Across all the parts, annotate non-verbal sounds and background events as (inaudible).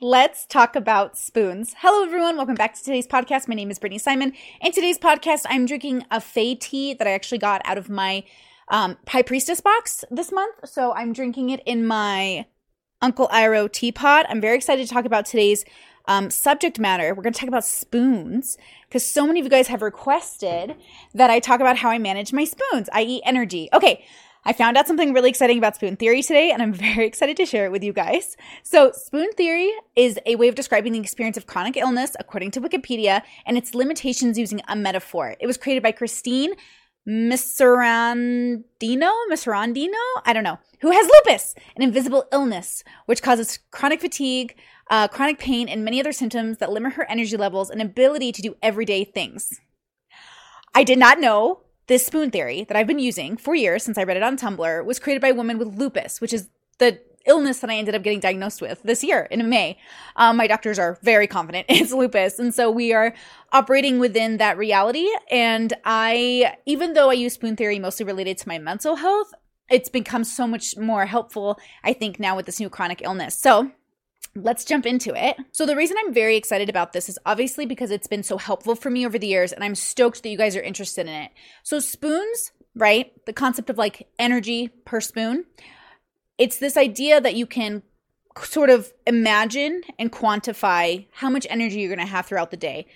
Let's talk about spoons. Hello, everyone. Welcome back to today's podcast. My name is Brittany Simon. In today's podcast, I'm drinking a Fey tea that I actually got out of my um, High Priestess box this month. So I'm drinking it in my Uncle Iroh teapot. I'm very excited to talk about today's um, subject matter. We're going to talk about spoons because so many of you guys have requested that I talk about how I manage my spoons, i.e., energy. Okay, I found out something really exciting about spoon theory today, and I'm very excited to share it with you guys. So, spoon theory is a way of describing the experience of chronic illness, according to Wikipedia, and its limitations using a metaphor. It was created by Christine Miserandino, Miserandino, I don't know, who has lupus, an invisible illness which causes chronic fatigue, uh, chronic pain, and many other symptoms that limit her energy levels and ability to do everyday things. I did not know this spoon theory that I've been using for years since I read it on Tumblr was created by a woman with lupus, which is the illness that I ended up getting diagnosed with this year in May. Um, my doctors are very confident (laughs) it's lupus. And so we are operating within that reality. And I, even though I use spoon theory mostly related to my mental health, it's become so much more helpful, I think, now with this new chronic illness. So let's jump into it. So, the reason I'm very excited about this is obviously because it's been so helpful for me over the years, and I'm stoked that you guys are interested in it. So, spoons, right? The concept of like energy per spoon, it's this idea that you can sort of imagine and quantify how much energy you're going to have throughout the day.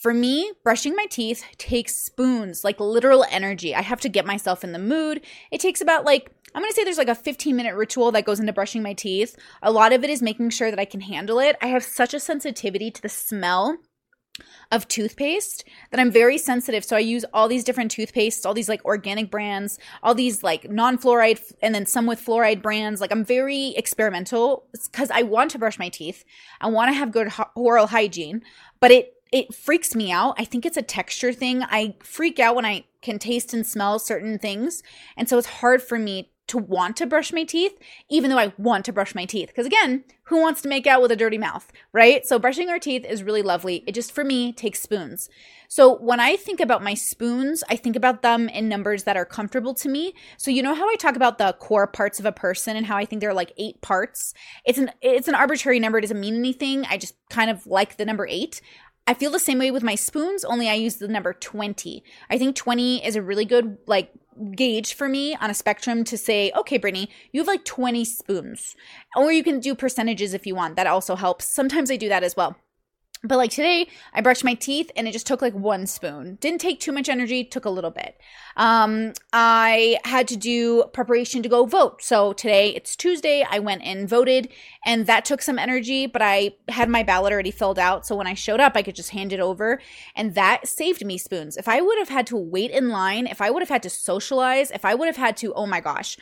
For me, brushing my teeth takes spoons, like literal energy. I have to get myself in the mood. It takes about like I'm to say there's like a 15 minute ritual that goes into brushing my teeth. A lot of it is making sure that I can handle it. I have such a sensitivity to the smell of toothpaste that I'm very sensitive. So I use all these different toothpastes, all these like organic brands, all these like non fluoride, and then some with fluoride brands. Like I'm very experimental because I want to brush my teeth. I want to have good oral hygiene, but it it freaks me out. I think it's a texture thing. I freak out when I can taste and smell certain things. And so it's hard for me to want to brush my teeth, even though I want to brush my teeth. Because again, who wants to make out with a dirty mouth, right? So brushing our teeth is really lovely. It just, for me, takes spoons. So when I think about my spoons, I think about them in numbers that are comfortable to me. So you know how I talk about the core parts of a person and how I think there are like eight parts? It's an it's an arbitrary number. It doesn't mean anything. I just kind of like the number eight. I feel the same way with my spoons, only I use the number 20. I think 20 is a really good like gauge for me on a spectrum to say, okay, Brittany, you have like 20 spoons. Or you can do percentages if you want. That also helps. Sometimes I do that as well. But like today, I brushed my teeth and it just took like one spoon. Didn't take too much energy, took a little bit. Um, I had to do preparation to go vote. So today it's Tuesday. I went and voted and that took some energy, but I had my ballot already filled out. So when I showed up, I could just hand it over and that saved me spoons. If I would have had to wait in line, if I would have had to socialize, if I would have had to, oh my gosh,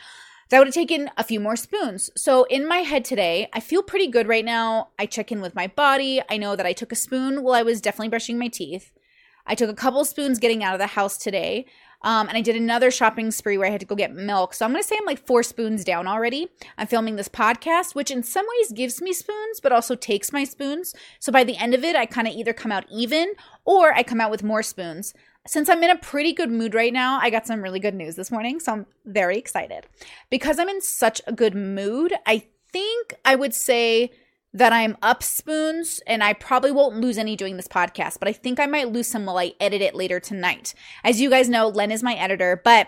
that would have taken a few more spoons. So in my head today, I feel pretty good right now. I check in with my body. I know that I took a spoon while I was definitely brushing my teeth. I took a couple spoons getting out of the house today. Um, and I did another shopping spree where I had to go get milk. So I'm going to say I'm like four spoons down already. I'm filming this podcast, which in some ways gives me spoons, but also takes my spoons. So by the end of it, I kind of either come out even or I come out with more spoons since I'm in a pretty good mood right now, I got some really good news this morning. So I'm very excited. Because I'm in such a good mood, I think I would say that I'm up spoons and I probably won't lose any doing this podcast, but I think I might lose some while I edit it later tonight. As you guys know, Len is my editor, but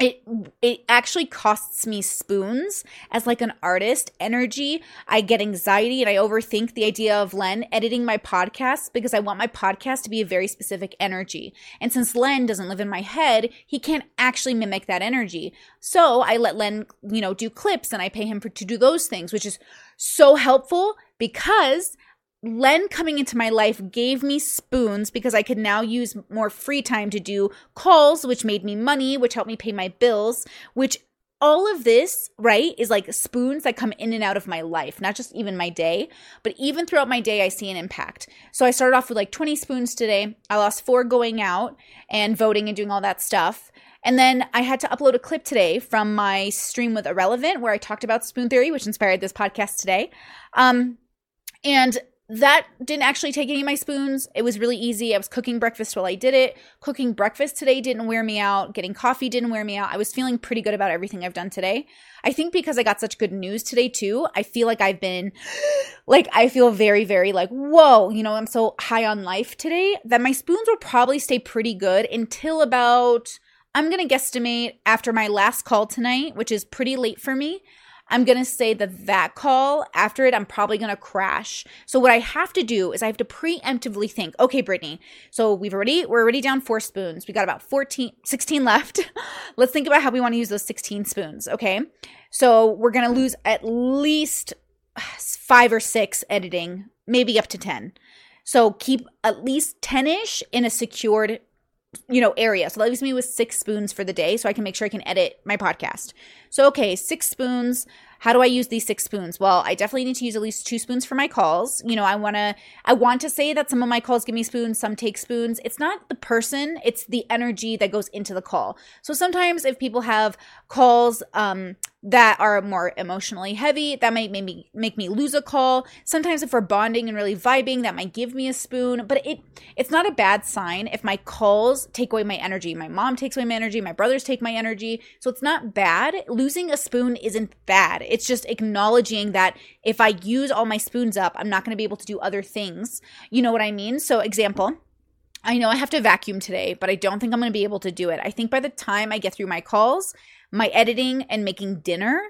it it actually costs me spoons. As like an artist energy i get anxiety and i overthink the idea of len editing my podcast because i want my podcast to be a very specific energy. And since len doesn't live in my head he can't actually mimic that energy. So i let len you know do clips and i pay him for to do those things which is so helpful because Len coming into my life gave me spoons because I could now use more free time to do calls, which made me money, which helped me pay my bills, which all of this, right, is like spoons that come in and out of my life, not just even my day, but even throughout my day, I see an impact. So I started off with like 20 spoons today. I lost four going out and voting and doing all that stuff. And then I had to upload a clip today from my stream with Irrelevant where I talked about spoon theory, which inspired this podcast today. Um, and that didn't actually take any of my spoons. It was really easy. I was cooking breakfast while I did it. Cooking breakfast today didn't wear me out. Getting coffee didn't wear me out. I was feeling pretty good about everything I've done today. I think because I got such good news today too, I feel like I've been (gasps) like I feel very very like whoa, you know, I'm so high on life today that my spoons will probably stay pretty good until about I'm going to guesstimate after my last call tonight, which is pretty late for me. I'm going to say that that call after it, I'm probably going to crash. So what I have to do is I have to preemptively think, okay, Brittany, so we've already, we're already down four spoons. We got about 14, 16 left. (laughs) Let's think about how we want to use those 16 spoons. Okay. So we're going to lose at least five or six editing, maybe up to 10. So keep at least 10 ish in a secured you know area. So that leaves me with six spoons for the day so i can make sure i can edit my podcast. So okay six spoons. How do i use these six spoons? Well i definitely need to use at least two spoons for my calls. You know i want to i want to say that some of my calls give me spoons some take spoons. It's not the person it's the energy that goes into the call. So sometimes if people have calls um that are more emotionally heavy that might make me make me lose a call. Sometimes if we're bonding and really vibing that might give me a spoon but it it's not a bad sign if my calls take away my energy. My mom takes away my energy my brothers take my energy so it's not bad. Losing a spoon isn't bad. It's just acknowledging that if i use all my spoons up i'm not going to be able to do other things. You know what i mean? So example I know I have to vacuum today, but I don't think I'm going to be able to do it. I think by the time I get through my calls, my editing and making dinner,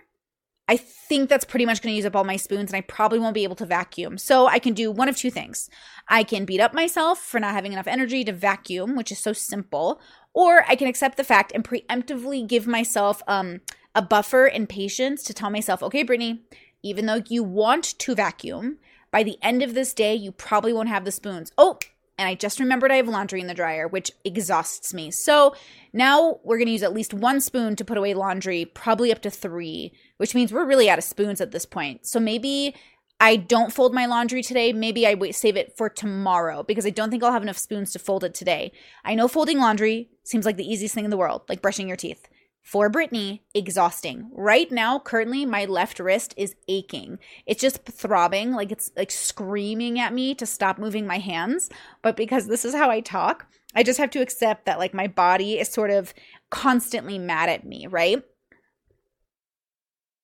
I think that's pretty much going to use up all my spoons and I probably won't be able to vacuum. So I can do one of two things. I can beat up myself for not having enough energy to vacuum, which is so simple, or I can accept the fact and preemptively give myself um, a buffer and patience to tell myself, okay, Brittany, even though you want to vacuum, by the end of this day, you probably won't have the spoons. Oh, and I just remembered I have laundry in the dryer, which exhausts me. So now we're going to use at least one spoon to put away laundry, probably up to three, which means we're really out of spoons at this point. So maybe I don't fold my laundry today. Maybe I wait, save it for tomorrow because I don't think I'll have enough spoons to fold it today. I know folding laundry seems like the easiest thing in the world, like brushing your teeth for Brittany, exhausting. Right now, currently, my left wrist is aching. It's just throbbing, like it's like screaming at me to stop moving my hands. But because this is how I talk, I just have to accept that like my body is sort of constantly mad at me, right?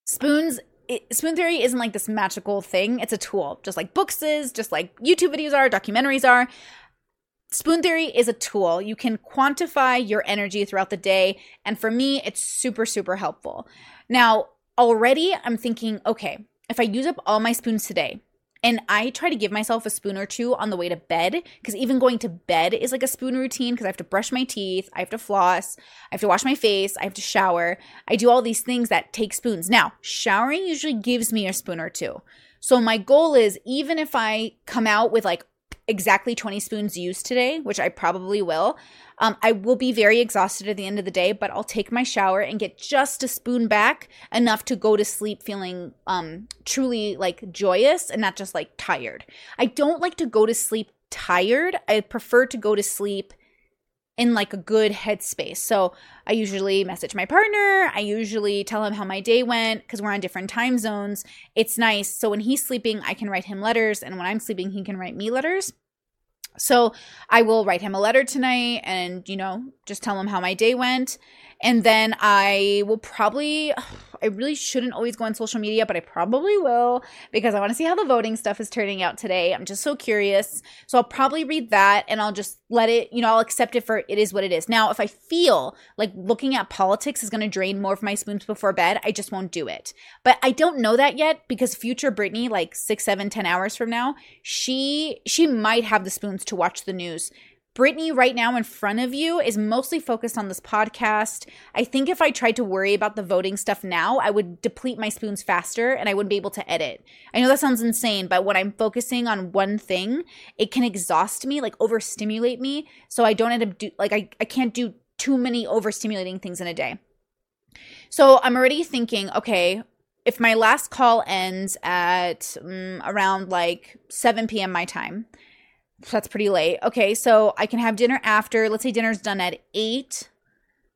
Spoons it, spoon theory isn't like this magical thing. It's a tool, just like books is, just like YouTube videos are, documentaries are. Spoon theory is a tool. You can quantify your energy throughout the day. And for me, it's super, super helpful. Now, already I'm thinking, okay, if I use up all my spoons today, and I try to give myself a spoon or two on the way to bed because even going to bed is like a spoon routine because I have to brush my teeth, I have to floss, I have to wash my face, I have to shower. I do all these things that take spoons. Now, showering usually gives me a spoon or two. So my goal is even if I come out with like exactly 20 spoons used today, which I probably will. Um, I will be very exhausted at the end of the day, but I'll take my shower and get just a spoon back enough to go to sleep feeling um, truly like joyous and not just like tired. I don't like to go to sleep tired. I prefer to go to sleep in like a good headspace. So I usually message my partner. I usually tell him how my day went because we're on different time zones. It's nice. So when he's sleeping, I can write him letters. And when I'm sleeping, he can write me letters. So I will write him a letter tonight and, you know, just tell him how my day went. And then I will probably, I really shouldn't always go on social media, but I probably will because I want to see how the voting stuff is turning out today. I'm just so curious. So I'll probably read that and I'll just let it, you know, I'll accept it for it is what it is. Now, if I feel like looking at politics is going to drain more of my spoons before bed, I just won't do it. But I don't know that yet because future Brittany, like six, seven, ten hours from now, she she might have the spoons to watch the news Brittany, right now in front of you, is mostly focused on this podcast. I think if I tried to worry about the voting stuff now, I would deplete my spoons faster and I wouldn't be able to edit. I know that sounds insane, but when I'm focusing on one thing, it can exhaust me, like overstimulate me. So I don't end up do like I, I can't do too many overstimulating things in a day. So I'm already thinking, okay, if my last call ends at um, around like 7 p.m. my time, that's pretty late. Okay, so I can have dinner after. Let's say dinner's done at 8.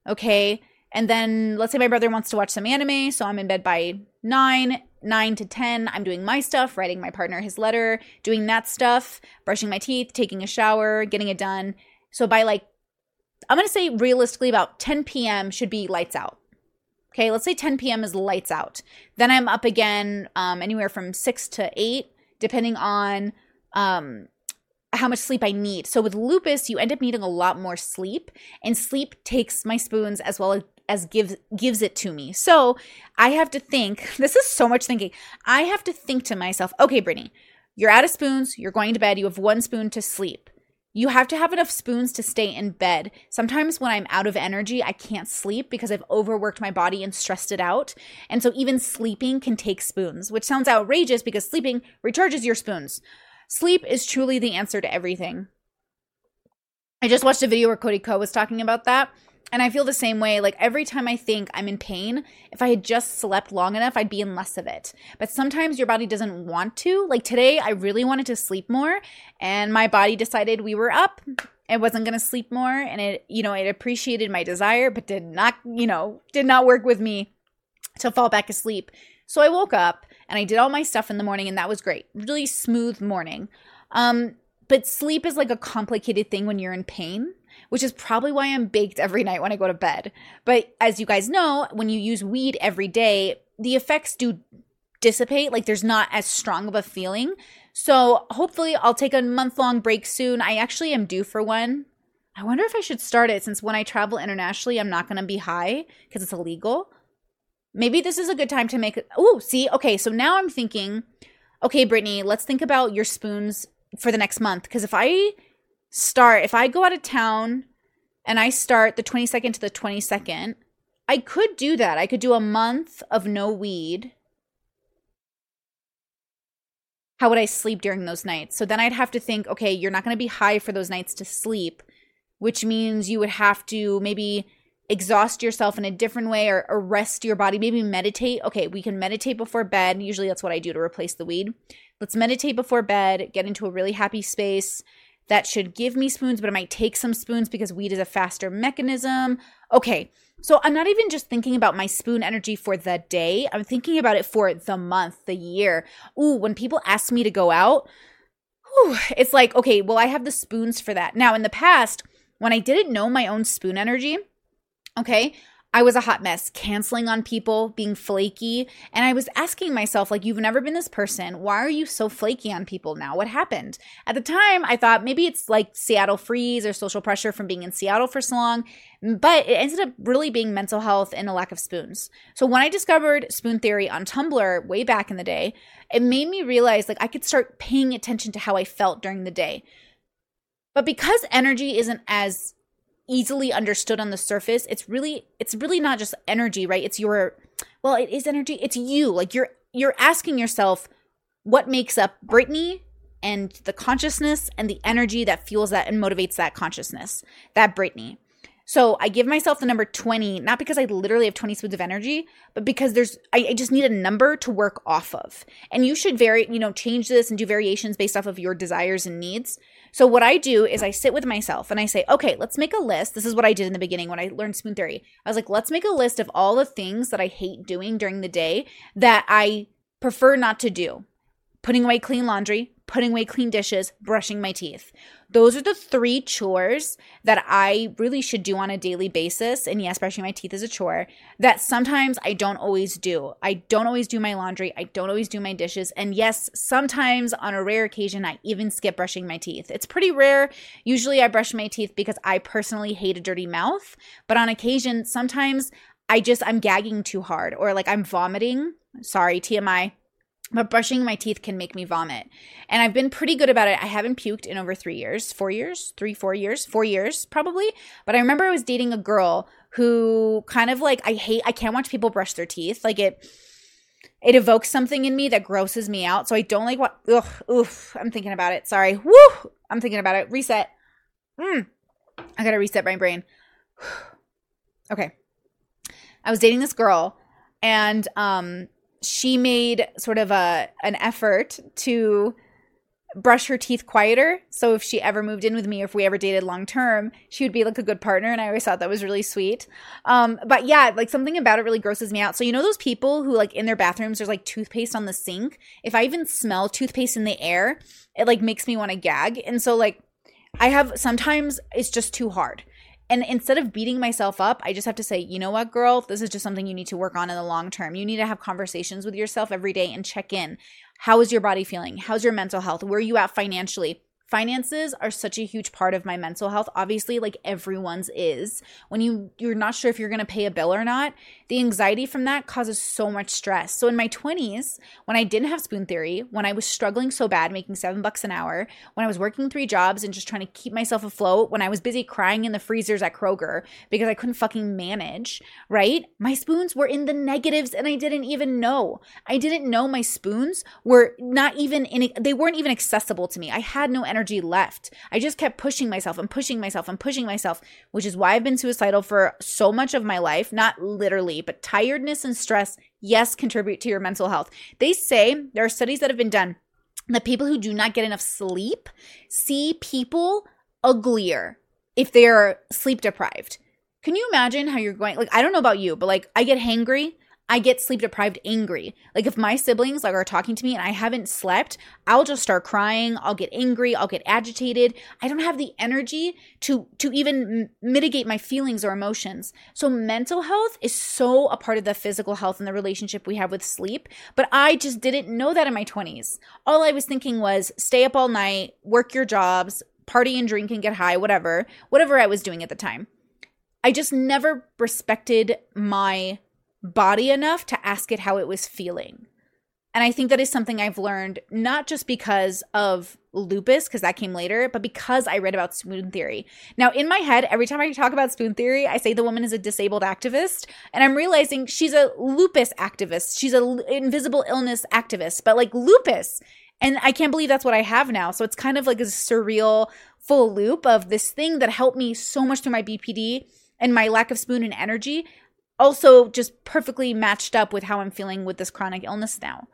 Okay. And then let's say my brother wants to watch some anime, so I'm in bed by 9. 9 to 10, I'm doing my stuff, writing my partner his letter, doing that stuff, brushing my teeth, taking a shower, getting it done. So by like, I'm to say realistically about 10 p.m. should be lights out. Okay, let's say 10 p.m. is lights out. Then I'm up again um, anywhere from 6 to 8, depending on um, how much sleep I need. So with lupus, you end up needing a lot more sleep, and sleep takes my spoons as well as as gives gives it to me. So I have to think. (laughs) This is so much thinking. I have to think to myself, okay, Brittany, you're out of spoons. You're going to bed. You have one spoon to sleep. You have to have enough spoons to stay in bed. Sometimes when I'm out of energy, I can't sleep because I've overworked my body and stressed it out. And so even sleeping can take spoons, which sounds outrageous because sleeping recharges your spoons. Sleep is truly the answer to everything. I just watched a video where Cody Ko was talking about that. And I feel the same way. Like every time I think I'm in pain, if I had just slept long enough, I'd be in less of it. But sometimes your body doesn't want to. Like today, I really wanted to sleep more, and my body decided we were up. It wasn't going to sleep more. And it, you know, it appreciated my desire, but did not, you know, did not work with me to fall back asleep. So I woke up and I did all my stuff in the morning, and that was great. Really smooth morning. Um, but sleep is like a complicated thing when you're in pain, which is probably why I'm baked every night when I go to bed. But as you guys know, when you use weed every day, the effects do dissipate. Like there's not as strong of a feeling. So hopefully I'll take a month long break soon. I actually am due for one. I wonder if I should start it since when I travel internationally, I'm not going to be high because it's illegal. Maybe this is a good time to make. Oh, see, okay, so now I'm thinking, okay, Brittany, let's think about your spoons for the next month. Because if I start, if I go out of town and I start the 22nd to the 22nd, I could do that. I could do a month of no weed. How would I sleep during those nights? So then I'd have to think, okay, you're not going to be high for those nights to sleep, which means you would have to maybe exhaust yourself in a different way or, or, rest your body maybe meditate. Okay we can meditate before bed. Usually that's what i do to replace the weed. Let's meditate before bed get into a really happy space. That should give me spoons but it might take some spoons because weed is a faster mechanism. Okay so i'm not even just thinking about my spoon energy for the day. I'm thinking about it for the month the year. Ooh when people ask me to go out whew, it's like okay well i have the spoons for that. Now in the past when i didn't know my own spoon energy Okay. I was a hot mess, canceling on people, being flaky. And I was asking myself, like, you've never been this person. Why are you so flaky on people now? What happened? At the time, I thought maybe it's like Seattle freeze or social pressure from being in Seattle for so long. But it ended up really being mental health and a lack of spoons. So when I discovered spoon theory on Tumblr way back in the day, it made me realize like I could start paying attention to how I felt during the day. But because energy isn't as easily understood on the surface it's really it's really not just energy right it's your well it is energy it's you like you're you're asking yourself what makes up brittany and the consciousness and the energy that fuels that and motivates that consciousness that brittany so I give myself the number 20, not because I literally have 20 spoons of energy, but because there's, I, I, just need a number to work off of. And you should vary, you know, change this and do variations based off of your desires and needs. So what I do is I sit with myself and I say, okay, let's make a list. This is what I did in the beginning when I learned spoon theory. I was like, let's make a list of all the things that I hate doing during the day that I prefer not to do. Putting away clean laundry, putting away clean dishes, brushing my teeth. Those are the three chores that I really should do on a daily basis. And yes, brushing my teeth is a chore that sometimes I don't always do. I don't always do my laundry. I don't always do my dishes. And yes, sometimes on a rare occasion, I even skip brushing my teeth. It's pretty rare. Usually I brush my teeth because I personally hate a dirty mouth. But on occasion, sometimes I just, I'm gagging too hard or like I'm vomiting. Sorry, TMI but brushing my teeth can make me vomit. And I've been pretty good about it. I haven't puked in over three years, four years, three, four years, four years probably. But I remember I was dating a girl who kind of like, I hate, I can't watch people brush their teeth. Like it, it evokes something in me that grosses me out. So I don't like what, ugh, oof, I'm thinking about it. Sorry. Woo, I'm thinking about it. Reset. Mm, I gotta reset my brain. (sighs) okay. I was dating this girl and um she made sort of a an effort to brush her teeth quieter. So if she ever moved in with me, or if we ever dated long term, she would be like a good partner. And I always thought that was really sweet. Um, but yeah, like something about it really grosses me out. So you know those people who like in their bathrooms there's like toothpaste on the sink. If I even smell toothpaste in the air, it like makes me want to gag. And so like I have sometimes it's just too hard. And instead of beating myself up, I just have to say, you know what, girl, this is just something you need to work on in the long term. You need to have conversations with yourself every day and check in. How is your body feeling? How's your mental health? Where are you at financially? Finances are such a huge part of my mental health. Obviously like everyone's is. When you you're not sure if you're going to pay a bill or not the anxiety from that causes so much stress. So in my 20s when i didn't have spoon theory when i was struggling so bad making 7 bucks an hour when i was working three jobs and just trying to keep myself afloat when i was busy crying in the freezers at kroger because i couldn't fucking manage right? My spoons were in the negatives and i didn't even know. I didn't know my spoons were not even in they weren't even accessible to me. I had no energy left. I just kept pushing myself and pushing myself and pushing myself, which is why I've been suicidal for so much of my life. Not literally, but tiredness and stress, yes, contribute to your mental health. They say there are studies that have been done that people who do not get enough sleep see people uglier if they're sleep deprived. Can you imagine how you're going? Like, I don't know about you, but like, I get hangry I get sleep deprived angry. Like if my siblings like are talking to me and I haven't slept, I'll just start crying, I'll get angry, I'll get agitated. I don't have the energy to to even mitigate my feelings or emotions. So mental health is so a part of the physical health and the relationship we have with sleep, but I just didn't know that in my 20s. All I was thinking was stay up all night, work your jobs, party and drink and get high, whatever. Whatever I was doing at the time. I just never respected my body enough to ask it how it was feeling. And I think that is something I've learned not just because of lupus, because that came later, but because I read about spoon theory. Now, in my head, every time I talk about spoon theory, I say the woman is a disabled activist. And I'm realizing she's a lupus activist. She's an invisible illness activist, but like lupus. And I can't believe that's what I have now. So it's kind of like a surreal full loop of this thing that helped me so much through my BPD and my lack of spoon and energy also just perfectly matched up with how I'm feeling with this chronic illness now.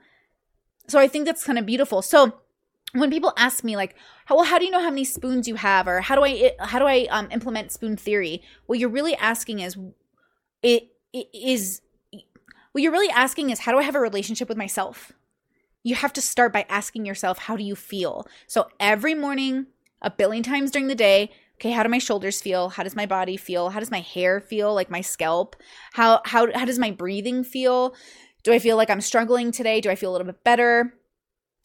So I think that's kind of beautiful. So when people ask me like, well, how do you know how many spoons you have, or how do I how do I um, implement spoon theory? What you're really asking is, it, it is what you're really asking is how do I have a relationship with myself? You have to start by asking yourself, how do you feel? So every morning, a billion times during the day, okay how do my shoulders feel? How does my body feel? How does my hair feel? Like my scalp? How how how does my breathing feel? Do i feel like i'm struggling today? Do i feel a little bit better?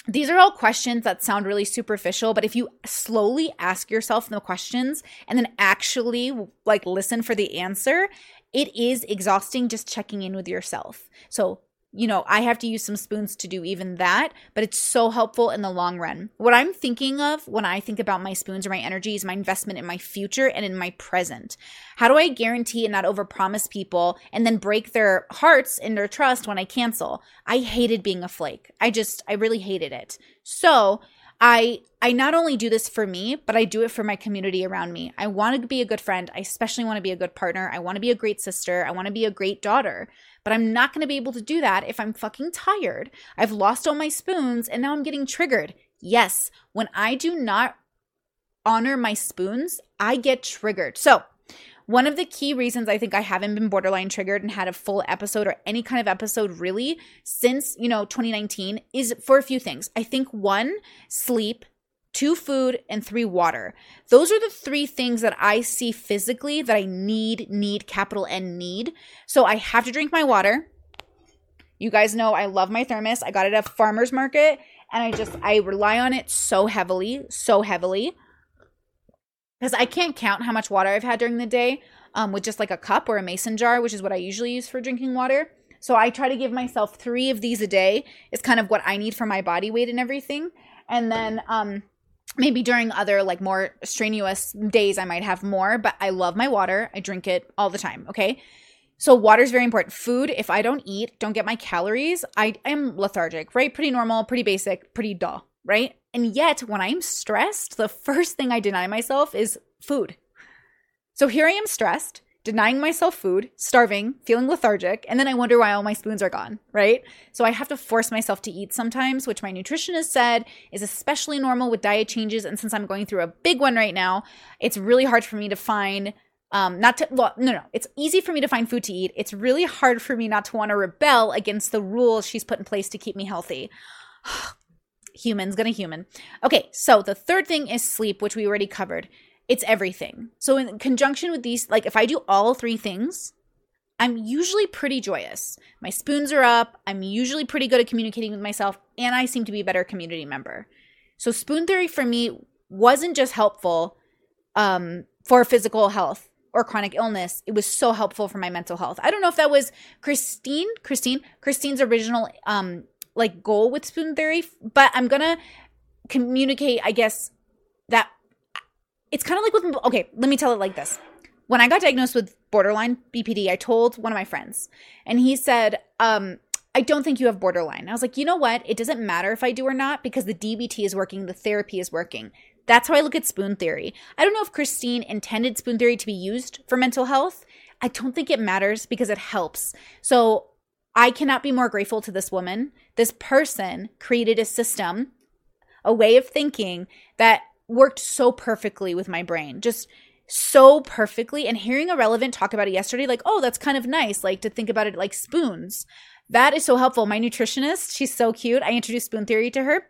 These are all questions that sound really superficial but if you slowly ask yourself the questions and then actually like listen for the answer it is exhausting just checking in with yourself. So you know, I have to use some spoons to do even that, but it's so helpful in the long run. What I'm thinking of when I think about my spoons or my energy is my investment in my future and in my present. How do I guarantee and not overpromise people and then break their hearts and their trust when I cancel? I hated being a flake. I just, I really hated it. So, I I not only do this for me, but I do it for my community around me. I want to be a good friend. I especially want to be a good partner. I want to be a great sister. I want to be a great daughter. But I'm not going to be able to do that if I'm fucking tired. I've lost all my spoons and now I'm getting triggered. Yes, when I do not honor my spoons, I get triggered. So, one of the key reasons I think I haven't been borderline triggered and had a full episode or any kind of episode really since, you know, 2019 is for a few things. I think one, sleep, two food and three water. Those are the three things that i see physically that i need need capital n need. So i have to drink my water. You guys know i love my thermos. I got it at farmers market and i just i rely on it so heavily so heavily because i can't count how much water i've had during the day um, with just like a cup or a mason jar which is what i usually use for drinking water. So i try to give myself three of these a day is kind of what i need for my body weight and everything. And then um maybe during other like more strenuous days i might have more but i love my water. I drink it all the time okay? So water is very important. Food if i don't eat don't get my calories i am lethargic right? Pretty normal pretty basic pretty dull right and yet when i'm stressed the first thing i deny myself is food so here i am stressed denying myself food, starving, feeling lethargic, and then I wonder why all my spoons are gone, right? So I have to force myself to eat sometimes, which my nutritionist said is especially normal with diet changes. And since I'm going through a big one right now, it's really hard for me to find. Um, not to well, no, no. It's easy for me to find food to eat. It's really hard for me not to want to rebel against the rules she's put in place to keep me healthy. (sighs) Humans gonna human. Okay, so the third thing is sleep, which we already covered it's everything. So in conjunction with these, like if I do all three things, I'm usually pretty joyous. My spoons are up. I'm usually pretty good at communicating with myself, and I seem to be a better community member. So spoon theory for me wasn't just helpful um, for physical health or chronic illness. It was so helpful for my mental health. I don't know if that was Christine, Christine, Christine's original um, like goal with spoon theory, but I'm gonna communicate, I guess, that it's kind of like with okay let me tell it like this. When i got diagnosed with borderline bpd i told one of my friends and he said um i don't think you have borderline. I was like you know what? It doesn't matter if i do or not because the dbt is working the therapy is working. That's how i look at spoon theory. I don't know if christine intended spoon theory to be used for mental health. I don't think it matters because it helps. So i cannot be more grateful to this woman this person created a system a way of thinking that worked so perfectly with my brain. Just so perfectly. And hearing Irrelevant talk about it yesterday, like, oh, that's kind of nice, like to think about it like spoons. That is so helpful. My nutritionist, she's so cute. I introduced spoon theory to her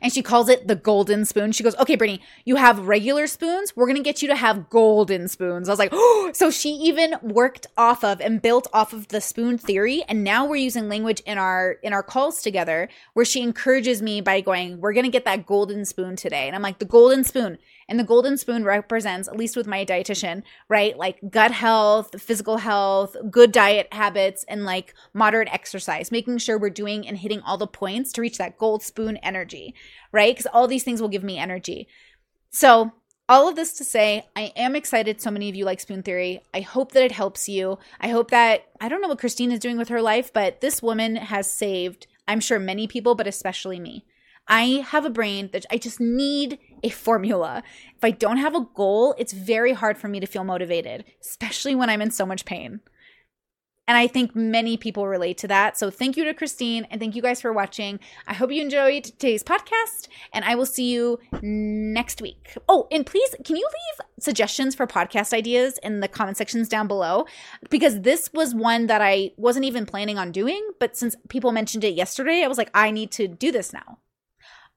and she calls it the golden spoon. She goes, "Okay, Brittany, you have regular spoons. We're gonna get you to have golden spoons." I was like, "Oh!" So she even worked off of and built off of the spoon theory, and now we're using language in our in our calls together where she encourages me by going, "We're gonna get that golden spoon today," and I'm like, "The golden spoon." And the golden spoon represents, at least with my dietitian, right? Like gut health, physical health, good diet habits, and like moderate exercise, making sure we're doing and hitting all the points to reach that gold spoon energy, right? Because all these things will give me energy. So, all of this to say, I am excited so many of you like spoon theory. I hope that it helps you. I hope that, I don't know what Christine is doing with her life, but this woman has saved, I'm sure, many people, but especially me. I have a brain that I just need a formula. If I don't have a goal, it's very hard for me to feel motivated, especially when I'm in so much pain. And I think many people relate to that. So thank you to Christine and thank you guys for watching. I hope you enjoyed today's podcast and I will see you next week. Oh, and please, can you leave suggestions for podcast ideas in the comment sections down below? Because this was one that I wasn't even planning on doing, but since people mentioned it yesterday, I was like, I need to do this now.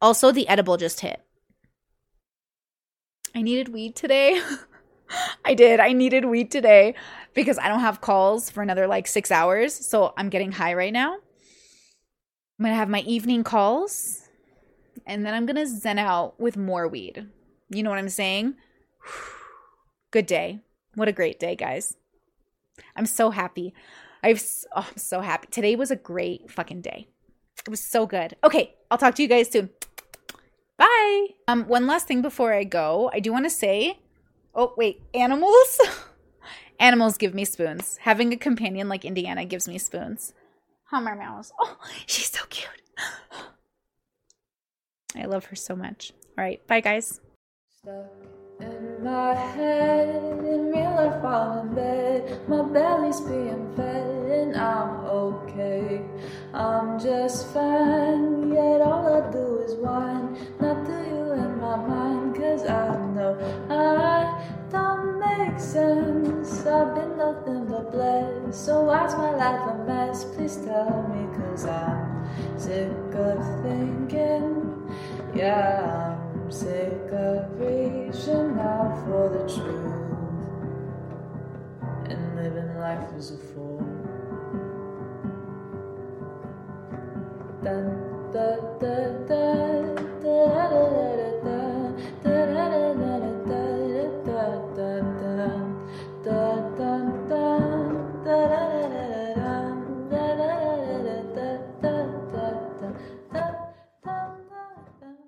Also, the edible just hit. I needed weed today. (laughs) I did. I needed weed today because I don't have calls for another like six hours. So I'm getting high right now. I'm going to have my evening calls and then I'm going to zen out with more weed. You know what I'm saying? (sighs) Good day. What a great day, guys. I'm so happy. I've oh, I'm so happy. Today was a great fucking day. It was so good. Okay, I'll talk to you guys soon. Bye. Um, one last thing before I go, I do want to say, oh wait, animals. (laughs) animals give me spoons. Having a companion like Indiana gives me spoons. Hummer mouse. Oh, (laughs) she's so cute. (gasps) I love her so much. All right, bye guys. Stuck my head, in real life in bed. My belly's being fed, and I'm okay. I'm just fine, yet all I do is whine. Not to you in my mind, cause I know I don't make sense. I've been nothing but blessed. So why's my life a mess? Please tell me, cause I'm sick of thinking. Yeah, I'm sick of reaching out for the truth and living life as a fool. Then